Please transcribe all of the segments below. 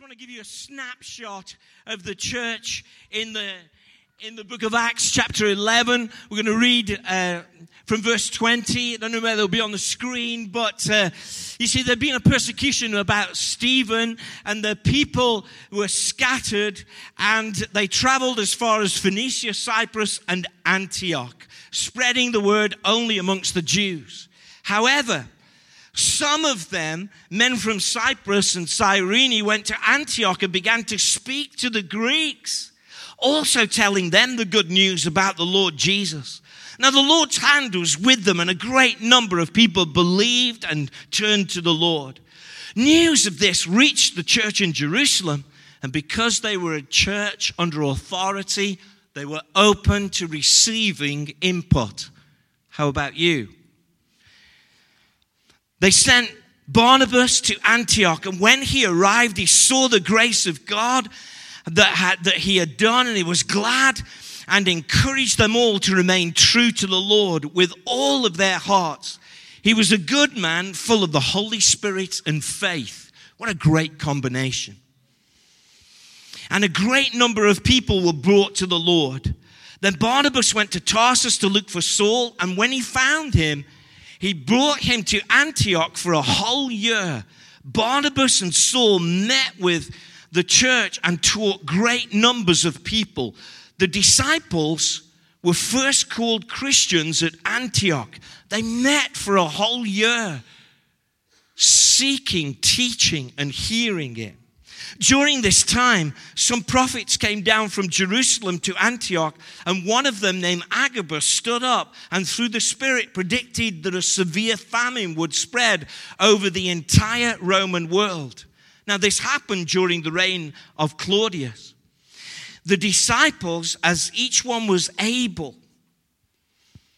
want to give you a snapshot of the church in the in the book of Acts, chapter 11. We're going to read uh, from verse 20. I don't know whether they'll be on the screen, but uh, you see, there'd been a persecution about Stephen, and the people were scattered, and they traveled as far as Phoenicia, Cyprus, and Antioch, spreading the word only amongst the Jews. However, some of them, men from Cyprus and Cyrene, went to Antioch and began to speak to the Greeks, also telling them the good news about the Lord Jesus. Now, the Lord's hand was with them, and a great number of people believed and turned to the Lord. News of this reached the church in Jerusalem, and because they were a church under authority, they were open to receiving input. How about you? They sent Barnabas to Antioch, and when he arrived, he saw the grace of God that, had, that he had done, and he was glad and encouraged them all to remain true to the Lord with all of their hearts. He was a good man, full of the Holy Spirit and faith. What a great combination. And a great number of people were brought to the Lord. Then Barnabas went to Tarsus to look for Saul, and when he found him, he brought him to Antioch for a whole year. Barnabas and Saul met with the church and taught great numbers of people. The disciples were first called Christians at Antioch. They met for a whole year, seeking, teaching, and hearing it. During this time, some prophets came down from Jerusalem to Antioch, and one of them, named Agabus, stood up and through the Spirit predicted that a severe famine would spread over the entire Roman world. Now, this happened during the reign of Claudius. The disciples, as each one was able,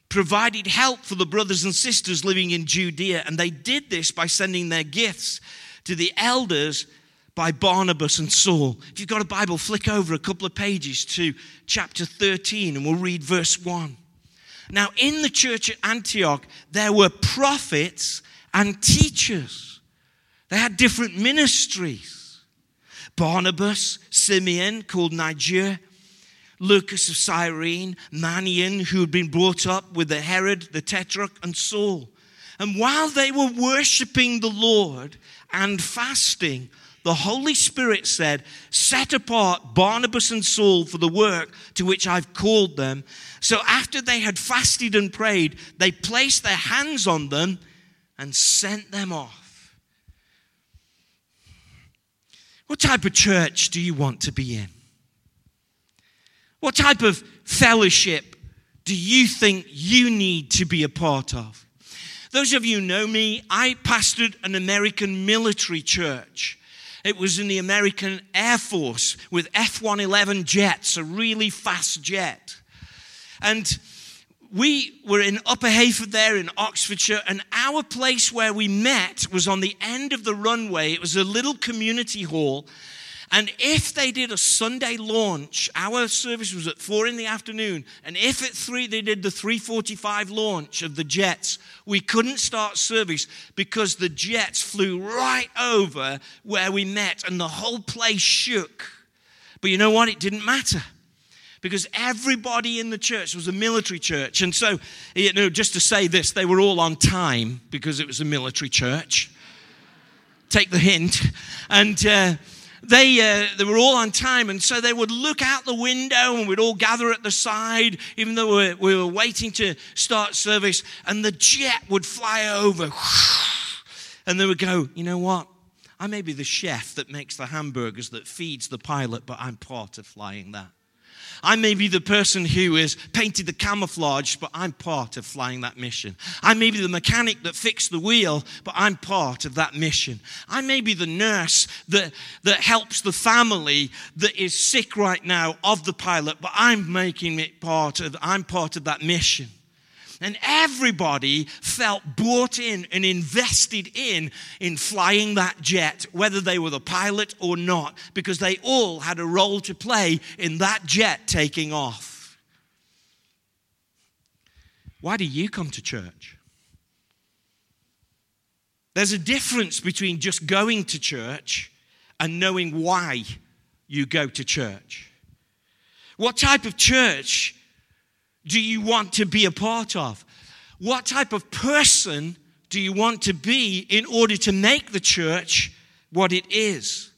provided help for the brothers and sisters living in Judea, and they did this by sending their gifts to the elders by Barnabas and Saul. If you've got a Bible, flick over a couple of pages to chapter 13 and we'll read verse 1. Now, in the church at Antioch, there were prophets and teachers. They had different ministries. Barnabas, Simeon, called Niger, Lucius of Cyrene, Manaen, who had been brought up with the Herod, the Tetrarch, and Saul. And while they were worshiping the Lord and fasting, the Holy Spirit said, Set apart Barnabas and Saul for the work to which I've called them. So after they had fasted and prayed, they placed their hands on them and sent them off. What type of church do you want to be in? What type of fellowship do you think you need to be a part of? Those of you know me, I pastored an American military church. It was in the American Air Force with F 111 jets, a really fast jet. And we were in Upper Heyford there in Oxfordshire, and our place where we met was on the end of the runway. It was a little community hall, and if they did a Sunday launch, our service was at four in the afternoon. And if at three they did the 345 launch of the jets, we couldn't start service because the jets flew right over where we met and the whole place shook. But you know what? It didn't matter because everybody in the church was a military church. And so, you know, just to say this, they were all on time because it was a military church. Take the hint. And, uh, they, uh, they were all on time, and so they would look out the window and we'd all gather at the side, even though we, we were waiting to start service, and the jet would fly over. And they would go, You know what? I may be the chef that makes the hamburgers that feeds the pilot, but I'm part of flying that. I may be the person who has painted the camouflage, but I'm part of flying that mission. I may be the mechanic that fixed the wheel, but I'm part of that mission. I may be the nurse that, that helps the family that is sick right now of the pilot, but I'm making it part of, I'm part of that mission. And everybody felt bought in and invested in in flying that jet, whether they were the pilot or not, because they all had a role to play in that jet taking off. Why do you come to church? There's a difference between just going to church and knowing why you go to church? What type of church do you want to be a part of? What type of person do you want to be in order to make the church what it is?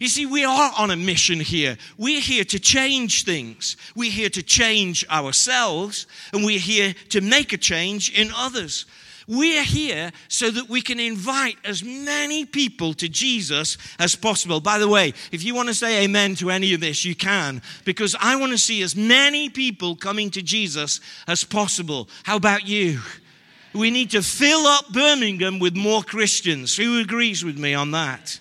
You see, we are on a mission here. We're here to change things. We're here to change ourselves, and we're here to make a change in others. We're here so that we can invite as many people to Jesus as possible. By the way, if you want to say amen to any of this, you can, because I want to see as many people coming to Jesus as possible. How about you? We need to fill up Birmingham with more Christians. Who agrees with me on that?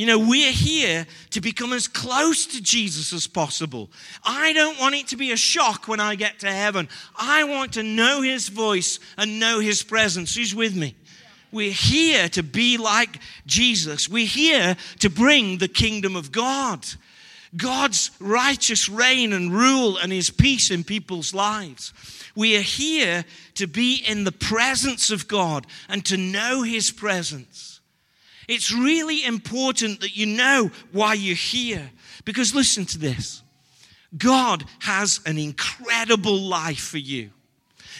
You know, we're here to become as close to Jesus as possible. I don't want it to be a shock when I get to heaven. I want to know his voice and know his presence. Who's with me? We're here to be like Jesus. We're here to bring the kingdom of God. God's righteous reign and rule and his peace in people's lives. We are here to be in the presence of God and to know his presence. It's really important that you know why you're here. Because listen to this God has an incredible life for you.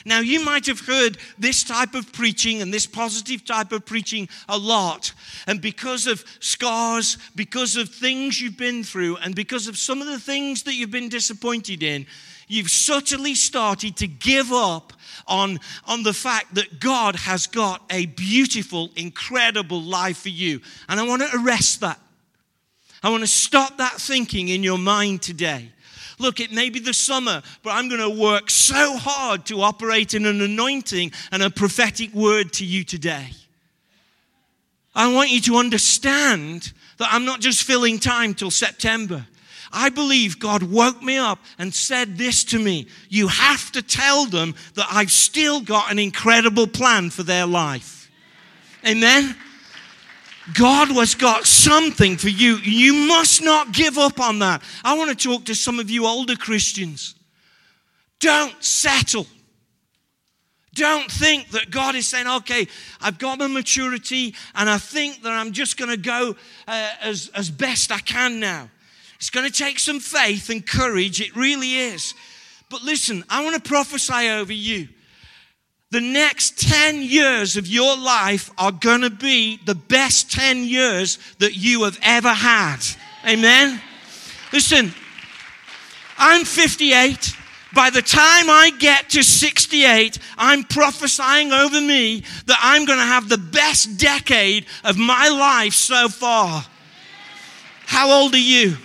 Now, you might have heard this type of preaching and this positive type of preaching a lot. And because of scars, because of things you've been through, and because of some of the things that you've been disappointed in, you've subtly started to give up on, on the fact that God has got a beautiful, incredible life for you. And I want to arrest that. I want to stop that thinking in your mind today. Look, it may be the summer, but I'm going to work so hard to operate in an anointing and a prophetic word to you today. I want you to understand that I'm not just filling time till September. I believe God woke me up and said this to me You have to tell them that I've still got an incredible plan for their life. Amen? God has got something for you. You must not give up on that. I want to talk to some of you older Christians. Don't settle. Don't think that God is saying, okay, I've got my maturity and I think that I'm just going to go uh, as, as best I can now. It's going to take some faith and courage. It really is. But listen, I want to prophesy over you. The next 10 years of your life are going to be the best 10 years that you have ever had. Amen? Listen, I'm 58. By the time I get to 68, I'm prophesying over me that I'm going to have the best decade of my life so far. How old are you?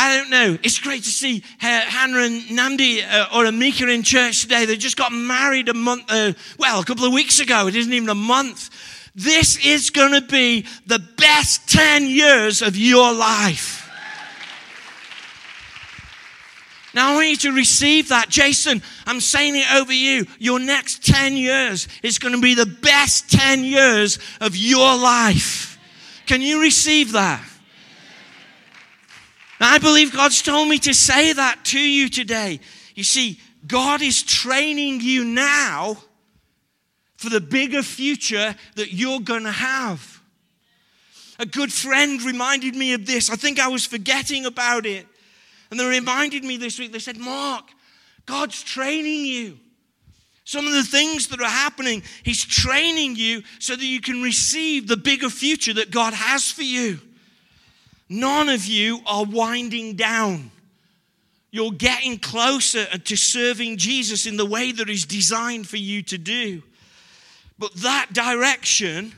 I don't know. It's great to see uh, Hannah and Namdi uh, or Amika in church today. They just got married a month, uh, well, a couple of weeks ago. It isn't even a month. This is going to be the best 10 years of your life. Now, I want you to receive that. Jason, I'm saying it over you. Your next 10 years is going to be the best 10 years of your life. Can you receive that? And I believe God's told me to say that to you today. You see, God is training you now for the bigger future that you're going to have. A good friend reminded me of this. I think I was forgetting about it. And they reminded me this week. They said, Mark, God's training you. Some of the things that are happening, He's training you so that you can receive the bigger future that God has for you. None of you are winding down. You're getting closer to serving Jesus in the way that is designed for you to do. But that direction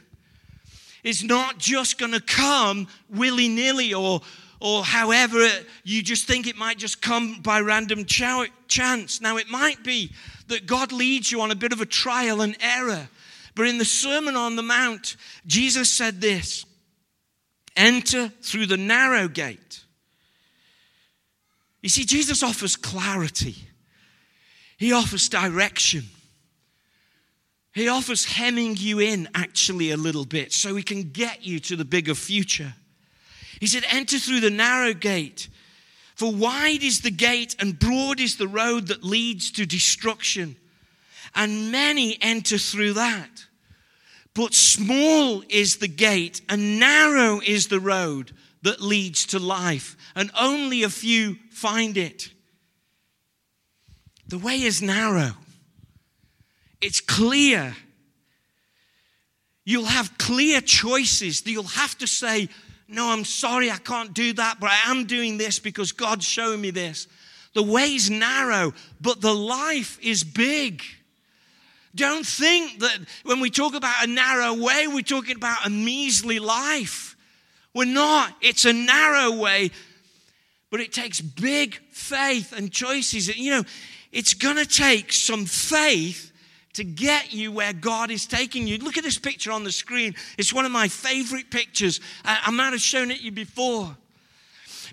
is not just going to come willy nilly or, or however you just think it might just come by random chance. Now, it might be that God leads you on a bit of a trial and error. But in the Sermon on the Mount, Jesus said this Enter through the narrow gate. You see, Jesus offers clarity, He offers direction. He offers hemming you in actually a little bit so He can get you to the bigger future. He said, Enter through the narrow gate. For wide is the gate and broad is the road that leads to destruction, and many enter through that. But small is the gate, and narrow is the road that leads to life, and only a few find it. The way is narrow, it's clear. You'll have clear choices. You'll have to say, No, I'm sorry, I can't do that, but I am doing this because God's showing me this. The way's narrow, but the life is big. Don't think that when we talk about a narrow way, we're talking about a measly life. We're not. It's a narrow way, but it takes big faith and choices. You know, it's going to take some faith to get you where God is taking you. Look at this picture on the screen. It's one of my favorite pictures. I, might have shown it you before.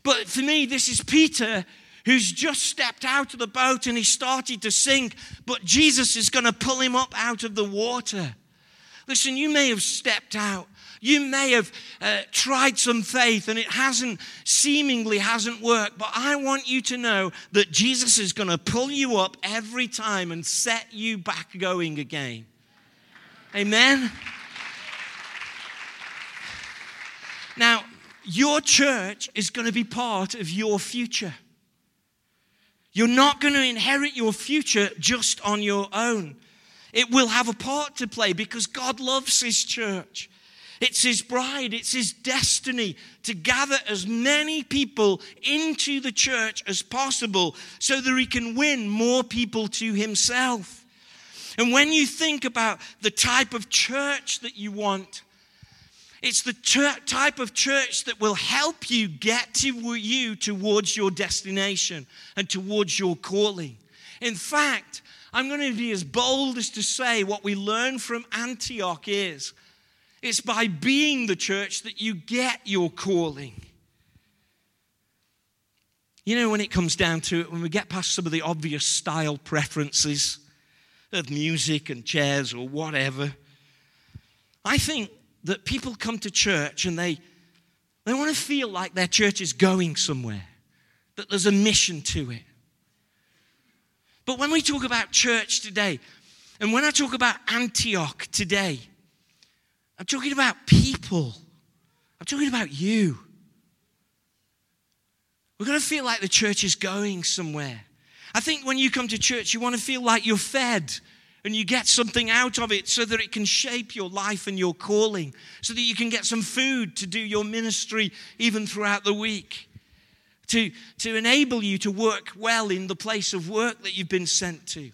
But for me, this is Peter who's just stepped out of the boat and he started to sink, but Jesus is going to pull him up out of the water. Listen, you may have stepped out. You may have uh, tried some faith and it hasn't, seemingly hasn't worked, but I want you to know that Jesus is going to pull you up every time and set you back going again. Amen? Now, your church is going to be part of your future. You're not going to inherit your future just on your own. It will have a part to play because God loves His church. It's His bride, it's His destiny to gather as many people into the church as possible so that He can win more people to Himself. And when you think about the type of church that you want, it's the type of church that will help you get to you towards your destination and towards your calling. In fact, I'm going to be as bold as to say what we learn from Antioch is it's by being the church that you get your calling. You know, when it comes down to it, when we get past some of the obvious style preferences of music and chairs or whatever, I think that people come to church and they, they want to feel like their church is going somewhere, that there's a mission to it. But when we talk about church today, and when I talk about Antioch today, I'm talking about people. I'm talking about you. We're going to feel like the church is going somewhere. I think when you come to church, you want to feel like you're fed and you get something out of it so that it can shape your life and your calling, so that you can get some food to do your ministry even throughout the week, to, to enable you to work well in the place of work that you've been sent to.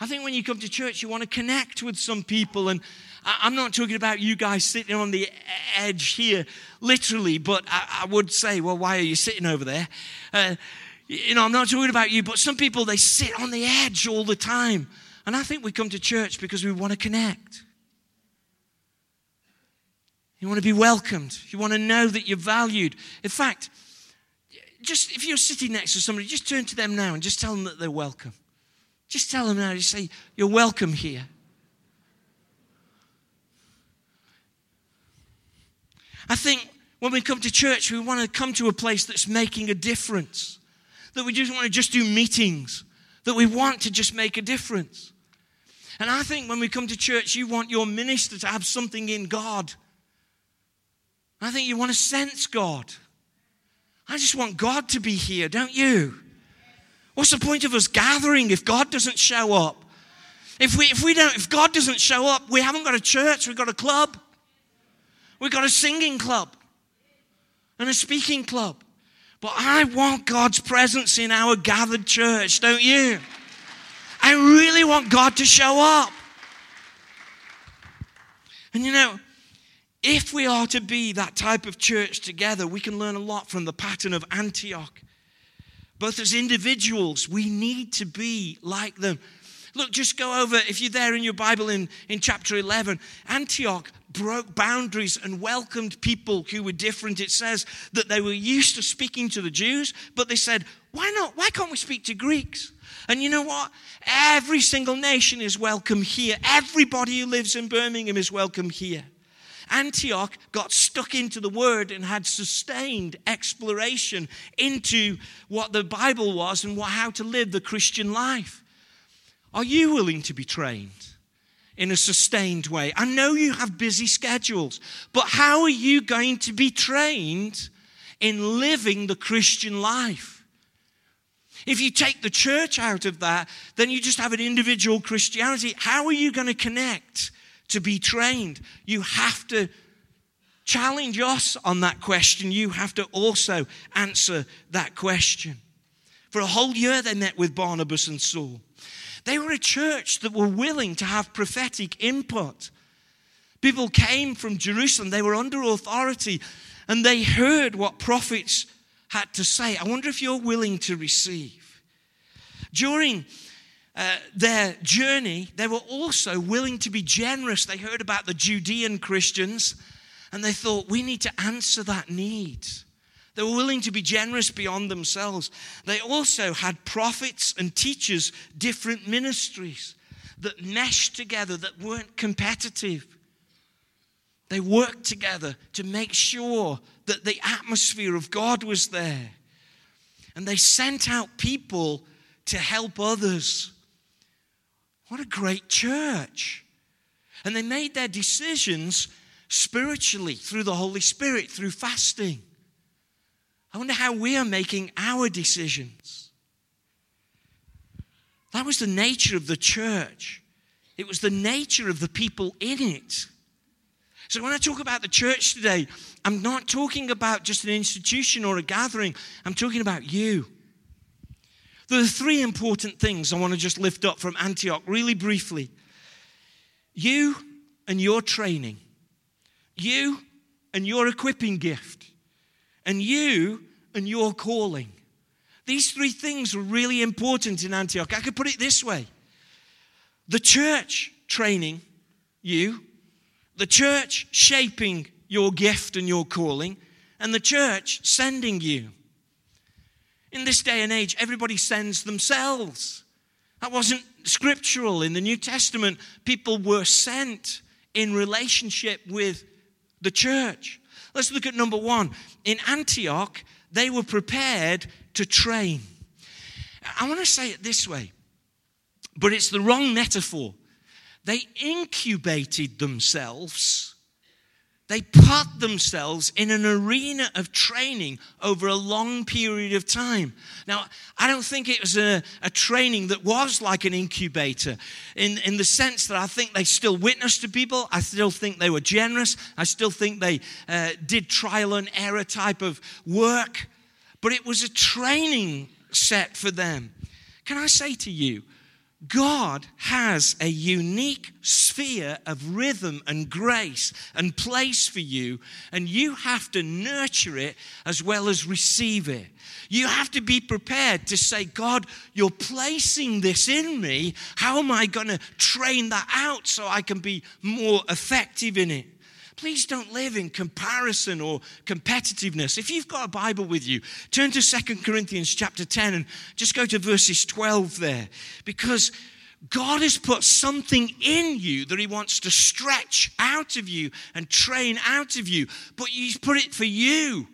I think when you come to church, you want to connect with some people. And I'm not talking about you guys sitting on the edge here, literally, but I, would say, well, why are you sitting over there? Uh, you know, I'm not talking about you, but some people, they sit on the edge all the time. And I think we come to church because we want to connect. You want to be welcomed. You want to know that you're valued. In fact, just if you're sitting next to somebody, just turn to them now and just tell them that they're welcome. Just tell them now, just say, You're welcome here. I think when we come to church, we want to come to a place that's making a difference. That we just want to just do meetings, that we want to just make a difference. And I think when we come to church, you want your minister to have something in God. I think you want to sense God. I just want God to be here, don't you? What's the point of us gathering if God doesn't show up? If we, if we don't, if God doesn't show up, we haven't got a church, we've got a club. We've got a singing club and a speaking club. But I want God's presence in our gathered church, don't you? I really want God to show up. And you know, if we are to be that type of church together, we can learn a lot from the pattern of Antioch. Both as individuals, we need to be like them. Look, just go over, if you're there in your Bible in, in chapter 11, Antioch broke boundaries and welcomed people who were different. It says that they were used to speaking to the Jews, but they said, why not? Why can't we speak to Greeks? And you know what? Every single nation is welcome here. Everybody who lives in Birmingham is welcome here. Antioch got stuck into the word and had sustained exploration into what the Bible was and what, how to live the Christian life. Are you willing to be trained? in a sustained way. I know you have busy schedules, but how are you going to be trained in living the Christian life? If you take the church out of that, then you just have an individual Christianity. How are you going to connect to be trained? You have to challenge us on that question. You have to also answer that question. For a whole year, they met with Barnabas and Saul. They were a church that were willing to have prophetic input. People came from Jerusalem, they were under authority, and they heard what prophets had to say. I wonder if you're willing to receive. During uh, their journey, they were also willing to be generous. They heard about the Judean Christians and they thought, we need to answer that need. They were willing to be generous beyond themselves. They also had prophets and teachers, different ministries that meshed together, that weren't competitive. They worked together to make sure that the atmosphere of God was there. And they sent out people to help others. What a great church. And they made their decisions spiritually through the Holy Spirit, through fasting. I wonder how we are making our decisions. That was the nature of the church, it was the nature of the people in it. So, when I talk about the church today, I'm not talking about just an institution or a gathering, I'm talking about you. There are three important things I want to just lift up from Antioch really briefly. You and your training, you and your equipping gift, and you and your calling. These three things are really important in Antioch. I could put it this way the church training you, the church shaping your gift and your calling, and the church sending you. In this day and age, everybody sends themselves. That wasn't scriptural. In the New Testament, people were sent in relationship with the church. Let's look at number one. In Antioch, they were prepared to train. I want to say it this way, but it's the wrong metaphor. They incubated themselves they put themselves in an arena of training over a long period of time. Now, I don't think it was a, a, training that was like an incubator in, in the sense that I think they still witnessed to people. I still think they were generous. I still think they uh, did trial and error type of work. But it was a training set for them. Can I say to you, God has a unique sphere of rhythm and grace and place for you, and you have to nurture it as well as receive it. You have to be prepared to say, God, you're placing this in me. How am I going to train that out so I can be more effective in it? Please don't live in comparison or competitiveness. If you've got a Bible with you, turn to Second Corinthians chapter 10 and just go to verses 12 there. Because God has put something in you that He wants to stretch out of you and train out of you, but He's put it for you.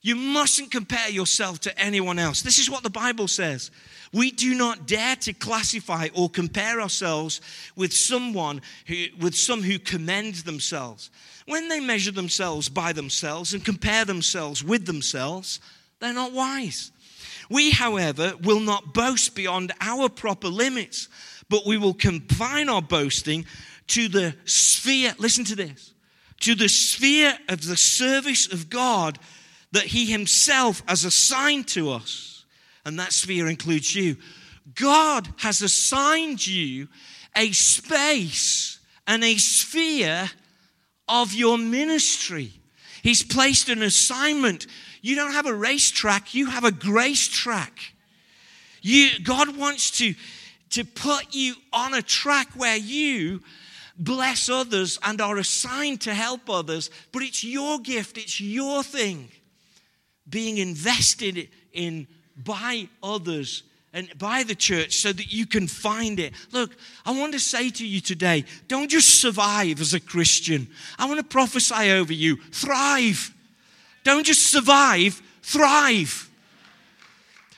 You mustn't compare yourself to anyone else. This is what the Bible says. We do not dare to classify or compare ourselves with someone who, with some who commend themselves. When they measure themselves by themselves and compare themselves with themselves, they're not wise. We, however, will not boast beyond our proper limits, but we will confine our boasting to the sphere, listen to this, to the sphere of the service of God that He Himself has assigned to us. And that sphere includes you. God has assigned you a space and a sphere of your ministry. He's placed an assignment. You don't have a racetrack, you have a grace track. You, God wants to, to put you on a track where you bless others and are assigned to help others, but it's your gift, it's your thing being invested in by others and by the church so that you can find it. Look, I want to say to you today don't just survive as a Christian. I want to prophesy over you thrive. Don't just survive, thrive.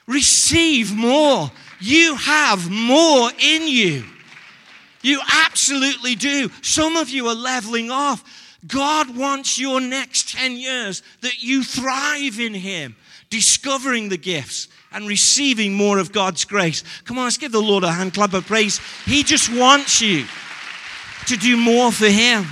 Receive more. You have more in you. You absolutely do. Some of you are leveling off. God wants your next 10 years that you thrive in Him, discovering the gifts and receiving more of God's grace. Come on, let's give the Lord a hand clap of praise. He just wants you to do more for Him.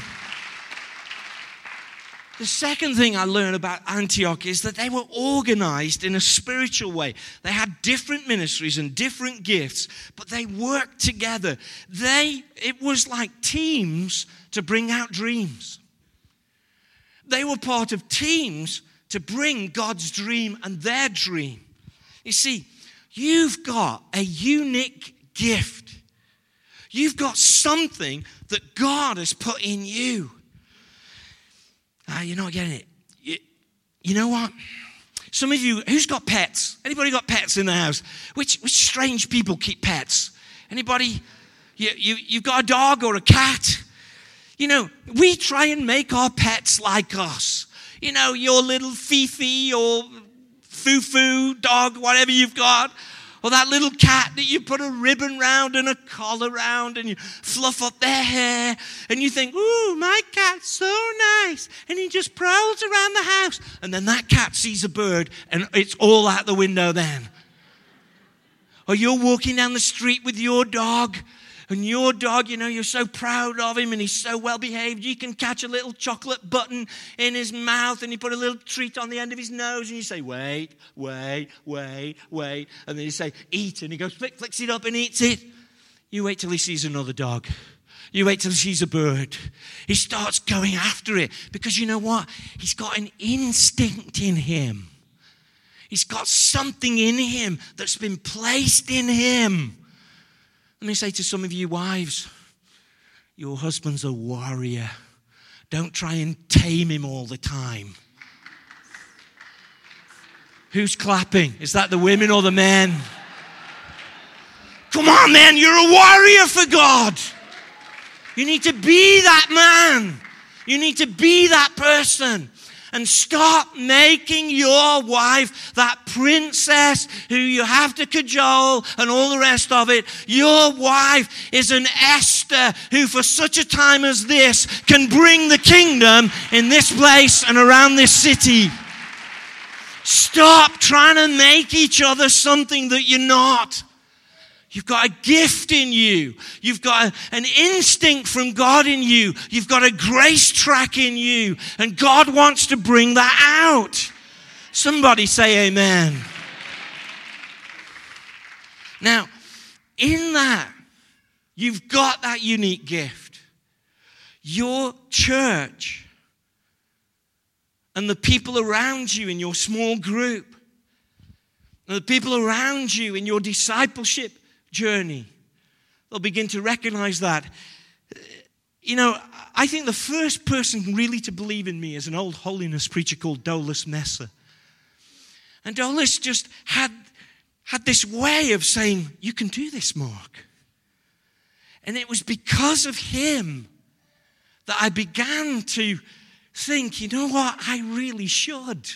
The second thing I learned about Antioch is that they were organized in a spiritual way. They had different ministries and different gifts, but they worked together. They it was like teams to bring out dreams. They were part of teams to bring God's dream and their dream. You see, you've got a unique gift. You've got something that God has put in you. Ah, you're not getting it. You, you know what? Some of you, who's got pets? Anybody got pets in the house? Which, which strange people keep pets? Anybody? You, you, you've got a dog or a cat? You know, we try and make our pets like us. You know, your little Fifi or Fufu dog, whatever you've got. Or that little cat that you put a ribbon round and a collar round and you fluff up their hair and you think, ooh, my cat's so nice. And he just prowls around the house. And then that cat sees a bird and it's all out the window then. Or you're walking down the street with your dog and your dog, you know, you're so proud of him and he's so well behaved. You can catch a little chocolate button in his mouth and you put a little treat on the end of his nose and you say, wait, wait, wait, wait. And then you say, eat. And he goes, flick, flicks it up and eats it. You wait till he sees another dog. You wait till he sees a bird. He starts going after it because you know what? He's got an instinct in him. He's got something in him that's been placed in him. Let me say to some of you wives, your husband's a warrior. Don't try and tame him all the time. Who's clapping? Is that the women or the men? Come on, man, you're a warrior for God. You need to be that man. You need to be that person and stop making your wife that princess who you have to cajole and all the rest of it. Your wife is an Esther who, for such a time as this, can bring the kingdom in this place and around this city. Stop trying to make each other something that you're not. You've got a gift in you. You've got an instinct from God in you. You've got a grace track in you. And God wants to bring that out. Somebody say amen. Now, in that, you've got that unique gift. Your church and the people around you in your small group, and the people around you in your discipleship journey. They'll begin to recognize that. You know, I think the first person really to believe in me is an old holiness preacher called Dolus Messer. And Dolus just had, had this way of saying, You can do this, Mark. And it was because of him that I began to think, you know what, I really should.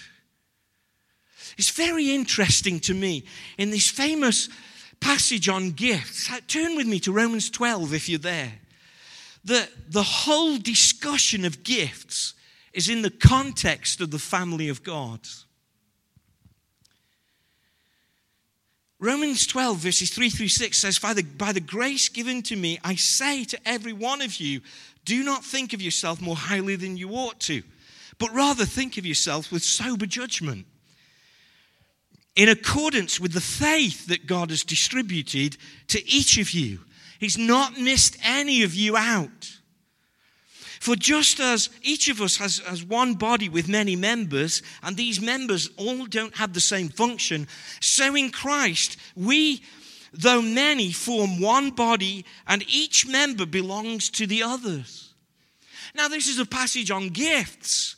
It's very interesting to me in this famous passage on gifts. Turn with me to Romans 12 if you're there. The, the whole discussion of gifts is in the context of the family of God. Romans 12, verses 3 through 6 says, by the, by the grace given to me, I say to every one of you, do not think of yourself more highly than you ought to, but rather think of yourself with sober judgment in accordance with the faith that God has distributed to each of you. He's not missed any of you out. For just as each of us has, has one body with many members, and these members all don't have the same function, so in Christ, we, though many, form one body, and each member belongs to the others. Now, this is a passage on gifts.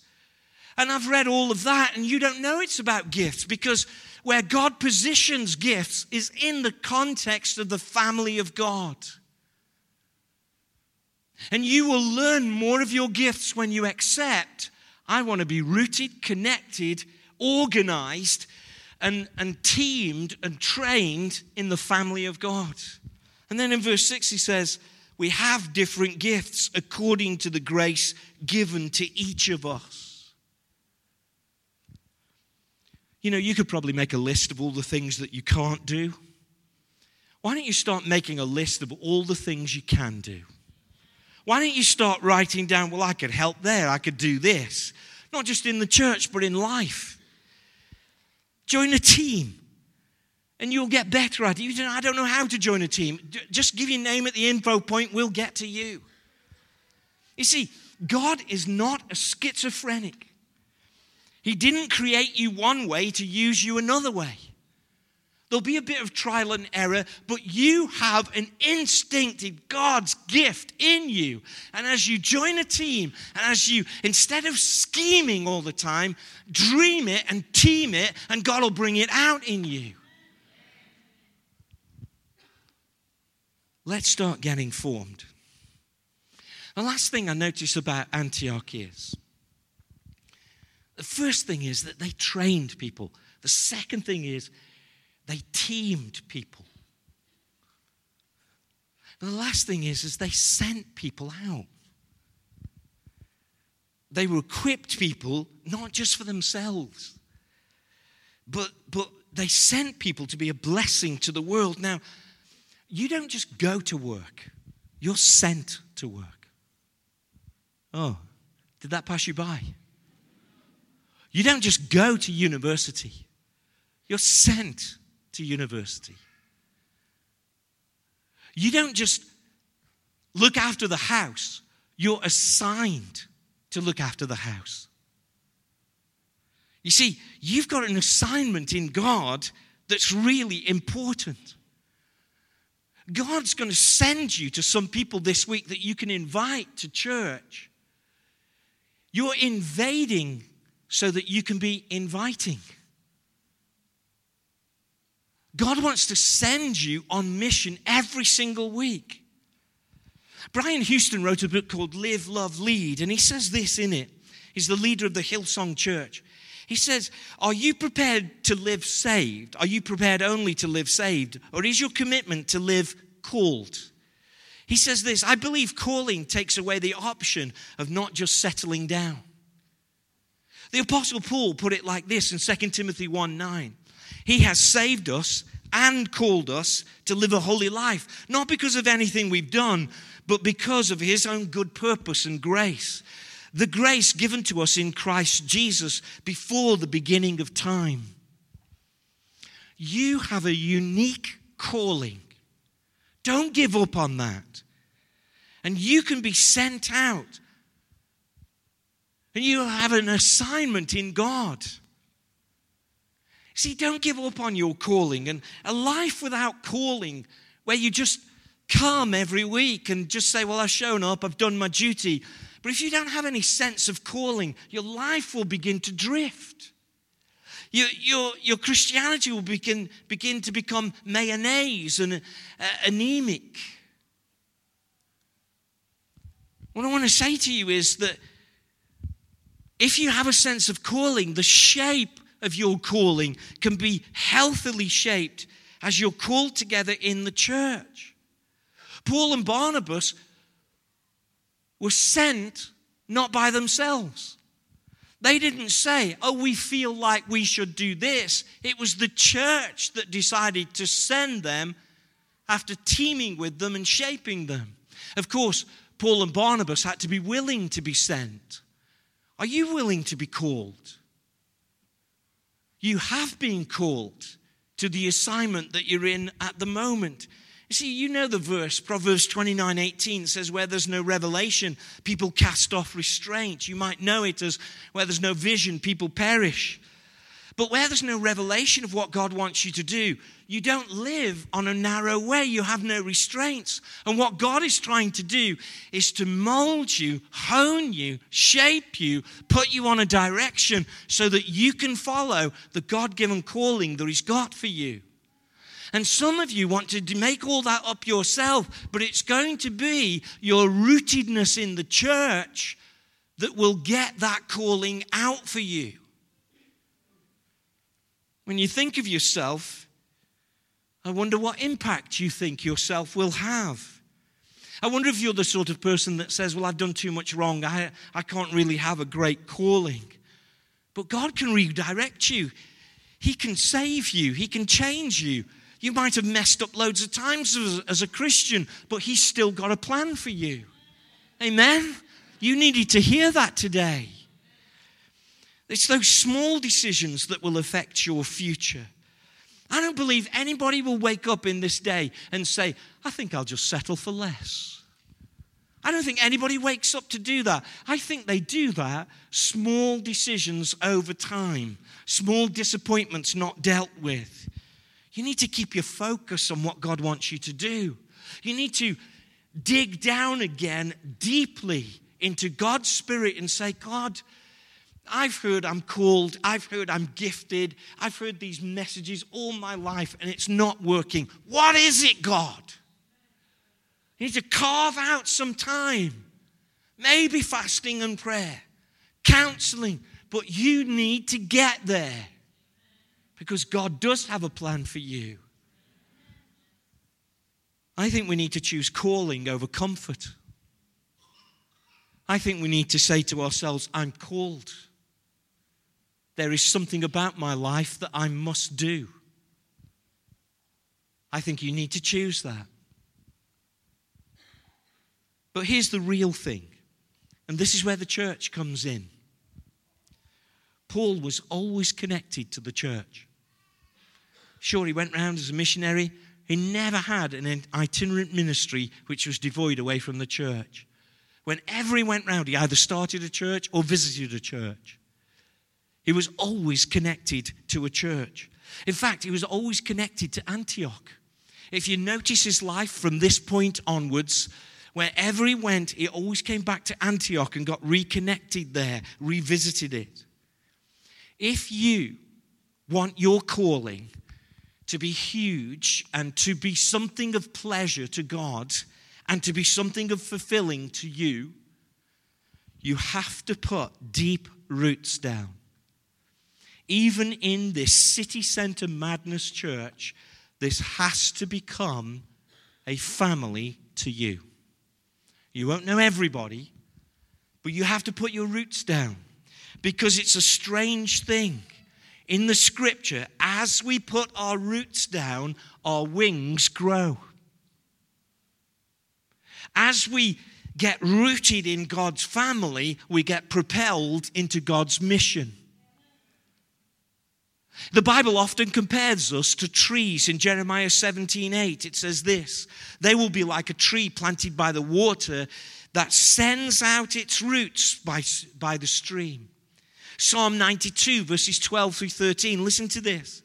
And I've read all of that, and you don't know it's about gifts because where God positions gifts is in the context of the family of God. And you will learn more of your gifts when you accept I want to be rooted, connected, organized, and, and teamed and trained in the family of God. And then in verse 6, he says, we have different gifts according to the grace given to each of us. You know, you could probably make a list of all the things that you can't do. Why don't you start making a list of all the things you can do? Why don't you start writing down, well, I could help there, I could do this, not just in the church, but in life? Join a team and you'll get better at it. I don't know how to join a team. Just give your name at the info point, we'll get to you. You see, God is not a schizophrenic. He didn't create you one way to use you another way. There'll be a bit of trial and error, but you have an instinctive God's gift in you. And as you join a team, and as you, instead of scheming all the time, dream it and team it, and God will bring it out in you. Let's start getting formed. The last thing I notice about Antioch is the first thing is that they trained people. The second thing is they teamed people. The last thing is, is they sent people out. They were equipped people not just for themselves, but, but they sent people to be a blessing to the world. Now, you don't just go to work, you're sent to work. Oh, did that pass you by? You don't just go to university, you're sent to university. You don't just look after the house, you're assigned to look after the house. You see, you've got an assignment in God that's really important. God's going to send you to some people this week that you can invite to church. You're invading so that you can be inviting. God wants to send you on mission every single week. Brian Houston wrote a book called Live, Love, Lead, and he says this in it. He's the leader of the Hillsong Church. He says, Are you prepared to live saved? Are you prepared only to live saved? Or is your commitment to live called? He says this I believe calling takes away the option of not just settling down. The Apostle Paul put it like this in 2 Timothy 1 9. He has saved us and called us to live a holy life, not because of anything we've done, but because of His own good purpose and grace. The grace given to us in Christ Jesus before the beginning of time. You have a unique calling. Don't give up on that. And you can be sent out. And you have an assignment in God. See, don't give up on your calling. And a life without calling, where you just come every week and just say, Well, I've shown up, I've done my duty. But if you don't have any sense of calling, your life will begin to drift. Your, your, your Christianity will begin, begin to become mayonnaise and uh, anemic. What I want to say to you is that if you have a sense of calling, the shape of your calling can be healthily shaped as you're called together in the church. Paul and Barnabas were sent not by themselves. They didn't say, Oh, we feel like we should do this. It was the church that decided to send them after teaming with them and shaping them. Of course, Paul and Barnabas had to be willing to be sent. Are you willing to be called? You have been called to the assignment that you're in at the moment. You see, you know the verse, Proverbs 29 18 says, Where there's no revelation, people cast off restraint. You might know it as where there's no vision, people perish. But where there's no revelation of what God wants you to do, you don't live on a narrow way. You have no restraints. And what God is trying to do is to mold you, hone you, shape you, put you on a direction so that you can follow the God given calling that He's got for you. And some of you want to make all that up yourself, but it's going to be your rootedness in the church that will get that calling out for you. When you think of yourself, I wonder what impact you think yourself will have. I wonder if you're the sort of person that says, Well, I've done too much wrong. I, I can't really have a great calling. But God can redirect you, He can save you, He can change you. You might have messed up loads of times as, as a Christian, but He's still got a plan for you. Amen? You needed to hear that today. It's those small decisions that will affect your future. I don't believe anybody will wake up in this day and say, I think I'll just settle for less. I don't think anybody wakes up to do that. I think they do that small decisions over time, small disappointments not dealt with. You need to keep your focus on what God wants you to do. You need to dig down again deeply into God's Spirit and say, God, I've heard I'm called, I've heard I'm gifted, I've heard these messages all my life and it's not working. What is it, God? You need to carve out some time, maybe fasting and prayer, counseling, but you need to get there because God does have a plan for you. I think we need to choose calling over comfort. I think we need to say to ourselves, I'm called. There is something about my life that I must do. I think you need to choose that. But here's the real thing, and this is where the church comes in. Paul was always connected to the church. Sure, he went round as a missionary. He never had an itinerant ministry which was devoid away from the church. Whenever he went round, he either started a church or visited a church. He was always connected to a church. In fact, he was always connected to Antioch. If you notice his life from this point onwards, wherever he went, he always came back to Antioch and got reconnected there, revisited it. If you want your calling to be huge and to be something of pleasure to God and to be something of fulfilling to you, you have to put deep roots down even in this city center madness church, this has to become a family to you. You won't know everybody, but you have to put your roots down because it's a strange thing. In the scripture, as we put our roots down, our wings grow. As we get rooted in God's family, we get propelled into God's mission. The Bible often compares us to trees. In Jeremiah 17 8, it says this They will be like a tree planted by the water that sends out its roots by, by the stream. Psalm 92, verses 12 through 13. Listen to this.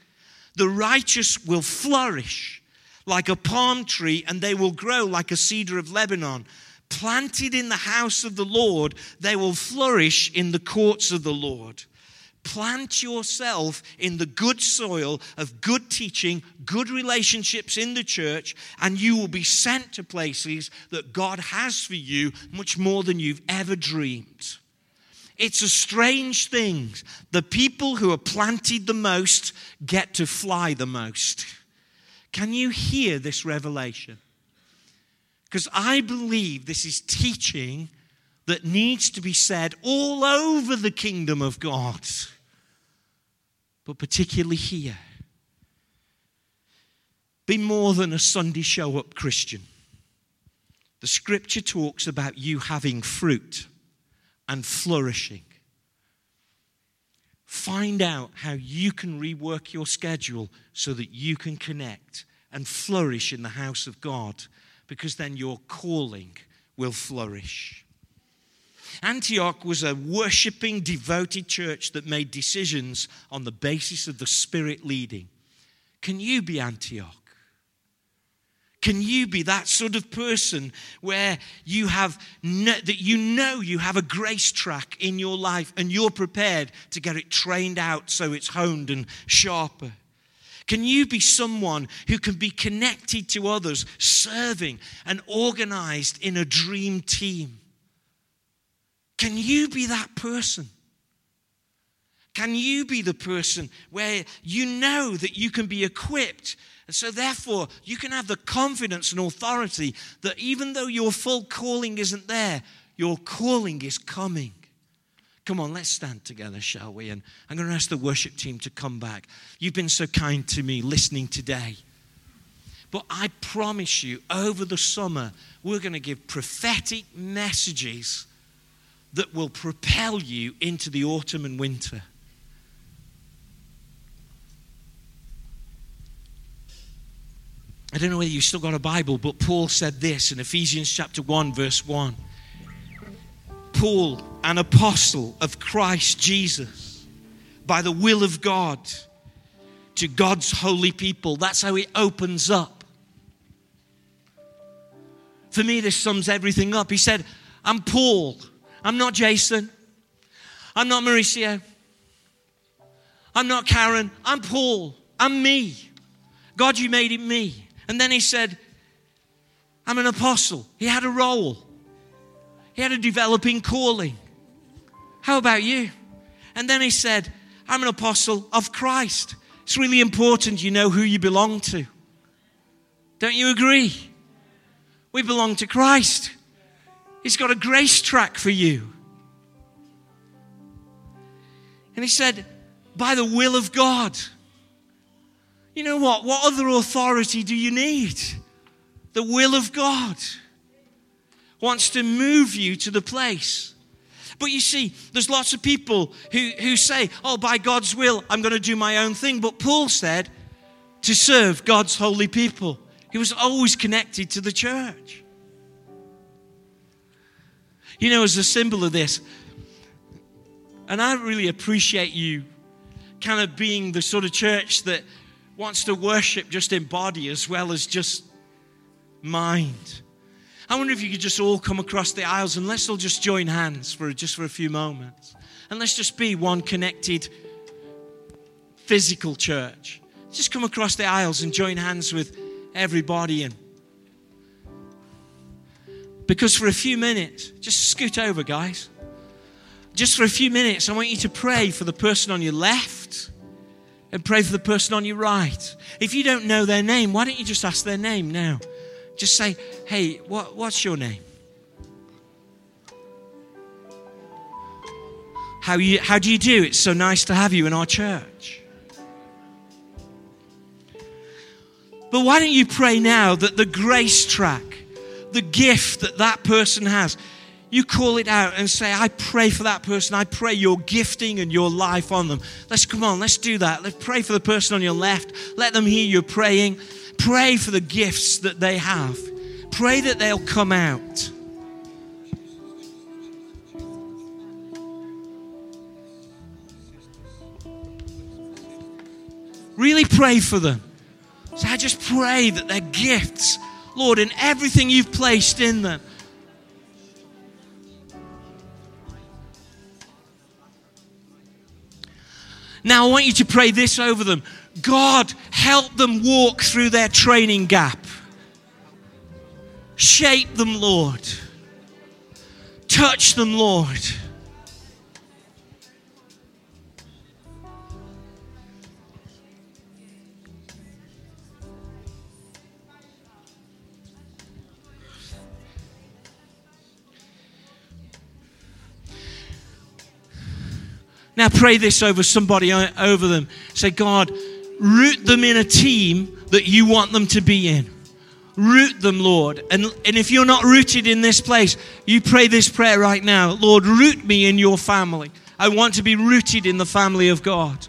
The righteous will flourish like a palm tree, and they will grow like a cedar of Lebanon. Planted in the house of the Lord, they will flourish in the courts of the Lord. Plant yourself in the good soil of good teaching, good relationships in the church, and you will be sent to places that God has for you much more than you've ever dreamed. It's a strange thing. The people who are planted the most get to fly the most. Can you hear this revelation? Because I believe this is teaching that needs to be said all over the kingdom of God, but particularly here. Be more than a Sunday show up Christian. The scripture talks about you having fruit and flourishing. Find out how you can rework your schedule so that you can connect and flourish in the house of God, because then your calling will flourish. Antioch was a worshiping, devoted church that made decisions on the basis of the Spirit leading. Can you be Antioch? Can you be that sort of person where you have that you know you have a grace track in your life and you're prepared to get it trained out so it's honed and sharper? Can you be someone who can be connected to others, serving and organized in a dream team? Can you be that person? Can you be the person where you know that you can be equipped? And so, therefore, you can have the confidence and authority that even though your full calling isn't there, your calling is coming. Come on, let's stand together, shall we? And I'm going to ask the worship team to come back. You've been so kind to me listening today. But I promise you, over the summer, we're going to give prophetic messages that will propel you into the autumn and winter. I don't know whether you've still got a Bible, but Paul said this in Ephesians chapter 1, verse 1. Paul, an apostle of Christ Jesus, by the will of God, to God's holy people. That's how he opens up. For me, this sums everything up. He said, I'm Paul. I'm not Jason. I'm not Mauricio. I'm not Karen. I'm Paul. I'm me. God, you made it me. And then he said, I'm an apostle. He had a role, he had a developing calling. How about you? And then he said, I'm an apostle of Christ. It's really important you know who you belong to. Don't you agree? We belong to Christ. He's got a grace track for you. And he said, by the will of God. You know what? What other authority do you need? The will of God wants to move you to the place. But you see, there's lots of people who, who say, oh, by God's will, I'm going to do my own thing. But Paul said to serve God's holy people. He was always connected to the church. You know, as a symbol of this, and I really appreciate you kind of being the sort of church that wants to worship just in body as well as just mind. I wonder if you could just all come across the aisles and let's all just join hands for just for a few moments. And let's just be one connected physical church. Just come across the aisles and join hands with everybody and because for a few minutes, just scoot over, guys. Just for a few minutes, I want you to pray for the person on your left and pray for the person on your right. If you don't know their name, why don't you just ask their name now? Just say, hey, what, what's your name? How, you, how do you do? It's so nice to have you in our church. But why don't you pray now that the grace track the gift that that person has, you call it out and say, I pray for that person. I pray your gifting and your life on them. Let's come on, let's do that. Let's pray for the person on your left. Let them hear you praying. Pray for the gifts that they have. Pray that they'll come out. Really pray for them. So I just pray that their gifts Lord, in everything you've placed in them. Now, I want you to pray this over them God, help them walk through their training gap. Shape them, Lord. Touch them, Lord. Now pray this over somebody uh, over them. Say, God, root them in a team that you want them to be in. Root them, Lord. And, and if you're not rooted in this place, you pray this prayer right now Lord, root me in your family. I want to be rooted in the family of God.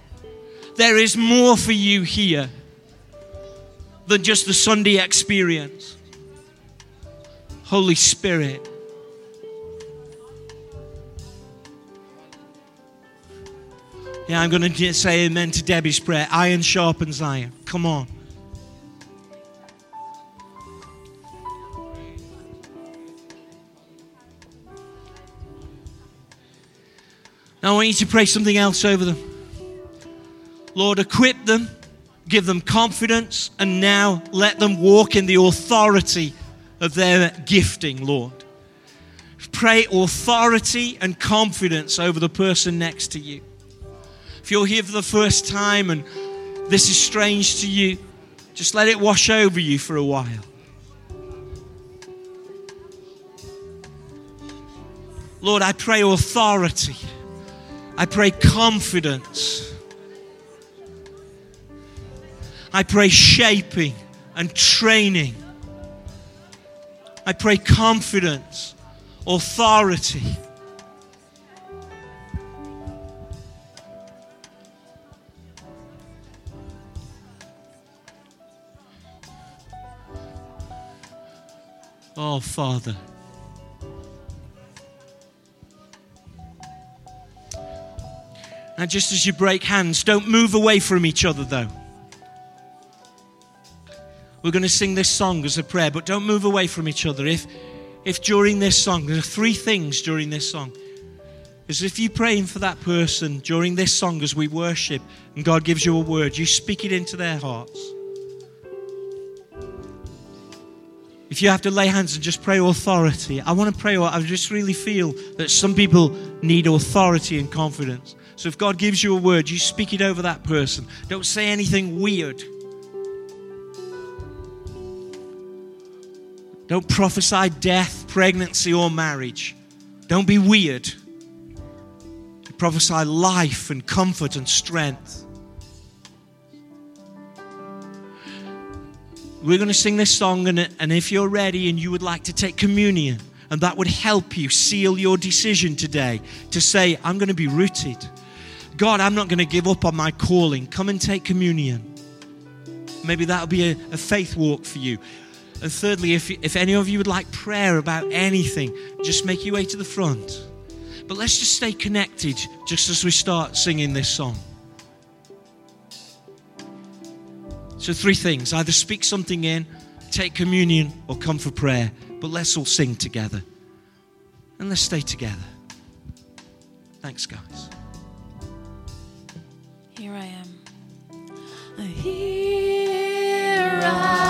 There is more for you here than just the Sunday experience. Holy Spirit, Yeah, I'm going to say amen to Debbie's prayer. Iron sharpens iron. Come on. Now I want you to pray something else over them. Lord, equip them, give them confidence, and now let them walk in the authority of their gifting, Lord. Pray authority and confidence over the person next to you. If you're here for the first time and this is strange to you, just let it wash over you for a while. Lord, I pray authority. I pray confidence. I pray shaping and training. I pray confidence, authority. Oh, Father. Now, just as you break hands, don't move away from each other, though. We're going to sing this song as a prayer, but don't move away from each other. If, if during this song, there are three things during this song. Is if you're praying for that person during this song as we worship and God gives you a word, you speak it into their hearts. If you have to lay hands and just pray authority, I want to pray. I just really feel that some people need authority and confidence. So if God gives you a word, you speak it over that person. Don't say anything weird. Don't prophesy death, pregnancy, or marriage. Don't be weird. Prophesy life and comfort and strength. We're going to sing this song, and, and if you're ready and you would like to take communion, and that would help you seal your decision today to say, I'm going to be rooted. God, I'm not going to give up on my calling. Come and take communion. Maybe that'll be a, a faith walk for you. And thirdly, if, if any of you would like prayer about anything, just make your way to the front. But let's just stay connected just as we start singing this song. So, three things either speak something in, take communion, or come for prayer. But let's all sing together. And let's stay together. Thanks, guys. Here I am. Here I am.